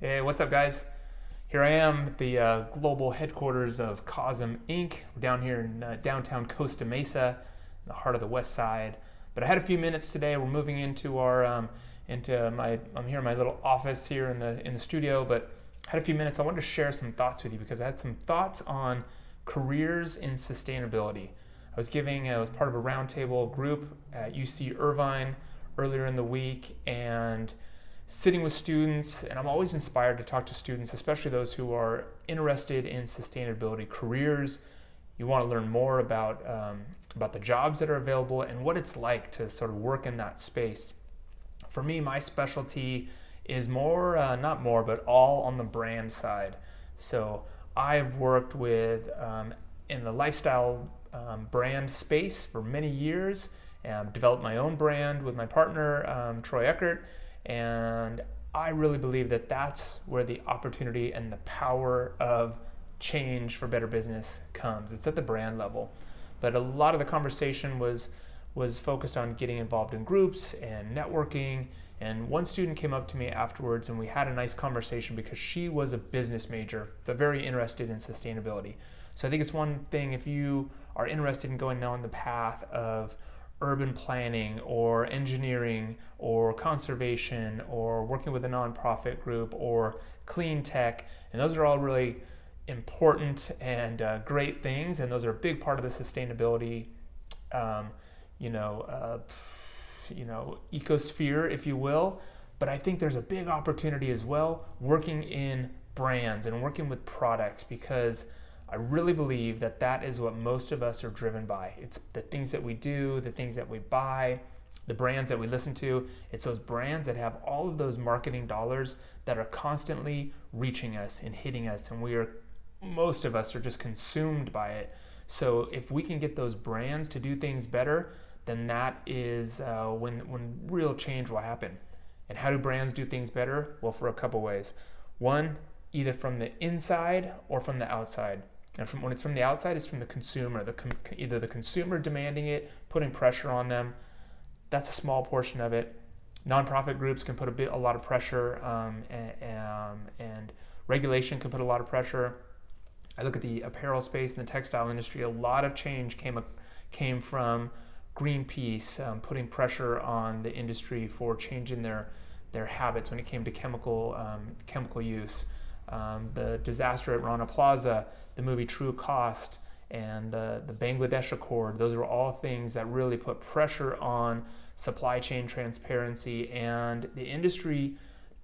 Hey, what's up, guys? Here I am at the uh, global headquarters of Cosm Inc. We're down here in uh, downtown Costa Mesa, in the heart of the West Side. But I had a few minutes today. We're moving into our um, into my I'm here in my little office here in the in the studio. But I had a few minutes. I wanted to share some thoughts with you because I had some thoughts on careers in sustainability. I was giving I was part of a roundtable group at UC Irvine earlier in the week and sitting with students, and I'm always inspired to talk to students, especially those who are interested in sustainability careers. You want to learn more about um, about the jobs that are available and what it's like to sort of work in that space. For me, my specialty is more, uh, not more, but all on the brand side. So I've worked with um, in the lifestyle um, brand space for many years. And developed my own brand with my partner um, Troy Eckert and I really believe that that's where the opportunity and the power of change for better business comes. It's at the brand level. But a lot of the conversation was was focused on getting involved in groups and networking. And one student came up to me afterwards and we had a nice conversation because she was a business major, but very interested in sustainability. So I think it's one thing if you are interested in going down the path of urban planning or engineering or conservation or working with a nonprofit group or clean tech. And those are all really important and uh, great things. And those are a big part of the sustainability, um, you know, uh, you know, ecosphere, if you will. But I think there's a big opportunity as well working in brands and working with products because I really believe that that is what most of us are driven by. It's the things that we do, the things that we buy, the brands that we listen to. It's those brands that have all of those marketing dollars that are constantly reaching us and hitting us, and we are, most of us are just consumed by it. So if we can get those brands to do things better, then that is uh, when when real change will happen. And how do brands do things better? Well, for a couple ways. One, either from the inside or from the outside. And from when it's from the outside, it's from the consumer. The com- either the consumer demanding it, putting pressure on them. That's a small portion of it. Nonprofit groups can put a bit, a lot of pressure, um, and, um, and regulation can put a lot of pressure. I look at the apparel space and the textile industry. A lot of change came came from Greenpeace um, putting pressure on the industry for changing their their habits when it came to chemical um, chemical use. Um, the disaster at Rana Plaza, the movie True Cost, and the, the Bangladesh Accord. Those were all things that really put pressure on supply chain transparency, and the industry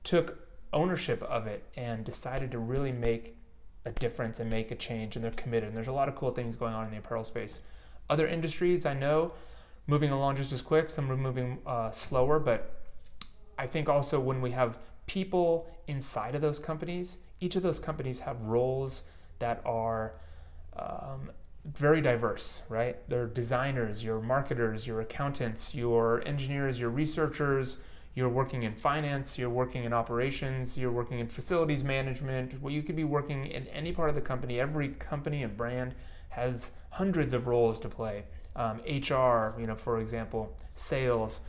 took ownership of it and decided to really make a difference and make a change, and they're committed. And there's a lot of cool things going on in the apparel space. Other industries I know moving along just as quick, some are moving uh, slower, but I think also when we have people inside of those companies, each of those companies have roles that are um, very diverse, right? They're designers, your marketers, your accountants, your engineers, your researchers, you're working in finance, you're working in operations, you're working in facilities management. Well, you could be working in any part of the company. Every company and brand has hundreds of roles to play. Um, HR, you know, for example, sales.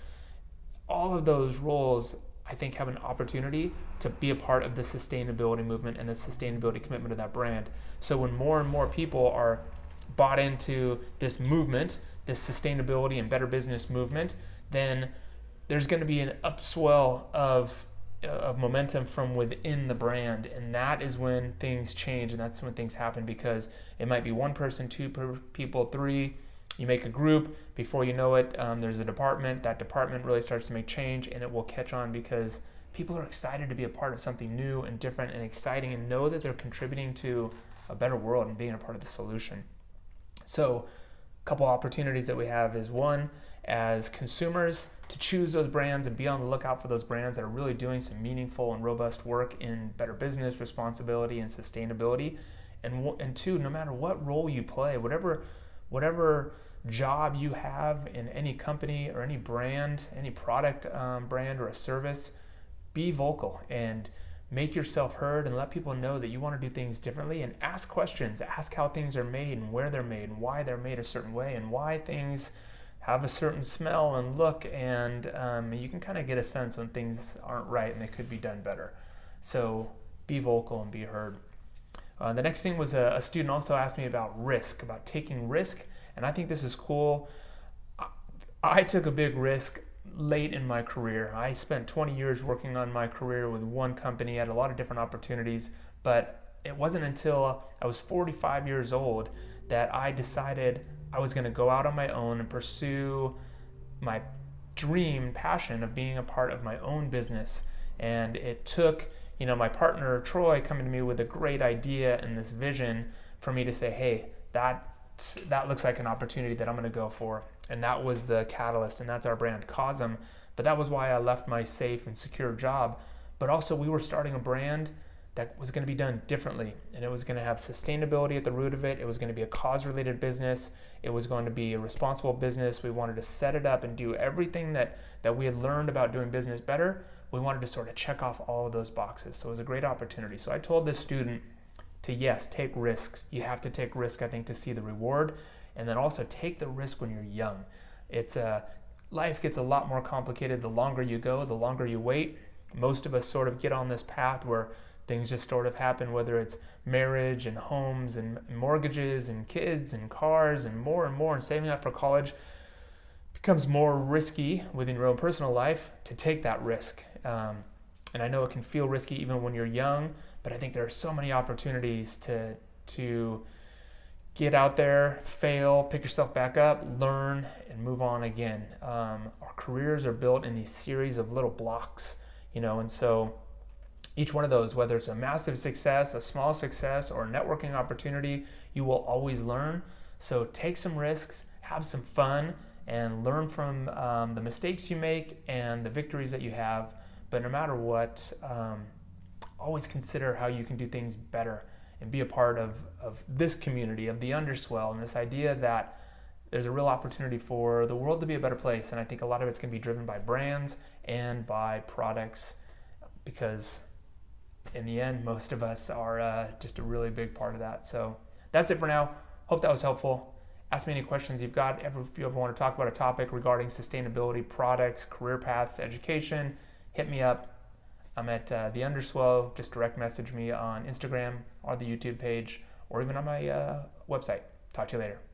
All of those roles I think have an opportunity to be a part of the sustainability movement and the sustainability commitment of that brand. So when more and more people are bought into this movement, this sustainability and better business movement, then there's going to be an upswell of uh, of momentum from within the brand and that is when things change and that's when things happen because it might be one person two people three you make a group, before you know it, um, there's a department. That department really starts to make change and it will catch on because people are excited to be a part of something new and different and exciting and know that they're contributing to a better world and being a part of the solution. So, a couple opportunities that we have is one, as consumers, to choose those brands and be on the lookout for those brands that are really doing some meaningful and robust work in better business, responsibility, and sustainability. And, and two, no matter what role you play, whatever whatever job you have in any company or any brand, any product um, brand or a service, be vocal and make yourself heard and let people know that you want to do things differently and ask questions. Ask how things are made and where they're made and why they're made a certain way and why things have a certain smell and look. And um, you can kind of get a sense when things aren't right and they could be done better. So be vocal and be heard. Uh, the next thing was a, a, student also asked me about risk, about taking risk, and I think this is cool. I, took a big risk late in my career. I spent 20 years working on my career with one company, had a lot of different opportunities, but it wasn't until I was 45 years old that I decided I was going to go out on my own and pursue my dream, passion of being a part of my own business. And it took, you know, my partner Troy coming to me with a great idea and this vision for me to say, hey, that that looks like an opportunity that I'm going to go for. And that was the catalyst, and that's our brand, Cosm. But that was why I left my safe and secure job. But also, we were starting a brand that was going to be done differently and it was going to have sustainability at the root of it. It was going to be a cause related business. It was going to be a responsible business. We wanted to set it up and do everything that, that we had learned about doing business better. We wanted to sort of check off all of those boxes. So it was a great opportunity. So I told this student to yes, take risks. You have to take risk, I think, to see the reward. And then also take the risk when you're young. It's a uh, life gets a lot more complicated the longer you go, the longer you wait. Most of us sort of get on this path where things just sort of happen, whether it's marriage and homes and mortgages and kids and cars and more and more, and saving up for college becomes more risky within your own personal life to take that risk. Um, and I know it can feel risky even when you're young, but I think there are so many opportunities to to get out there, fail, pick yourself back up, learn, and move on again. Um, our careers are built in these series of little blocks, you know, and so each one of those, whether it's a massive success, a small success, or a networking opportunity, you will always learn. So take some risks, have some fun, and learn from um, the mistakes you make and the victories that you have. But no matter what, um, always consider how you can do things better and be a part of, of this community, of the underswell, and this idea that there's a real opportunity for the world to be a better place. And I think a lot of it's going to be driven by brands and by products because in the end, most of us are uh, just a really big part of that. So that's it for now. Hope that was helpful. Ask me any questions you've got. If you ever want to talk about a topic regarding sustainability, products, career paths, education, hit me up. I'm at uh, the Underswell. Just direct message me on Instagram or the YouTube page or even on my uh, website. Talk to you later.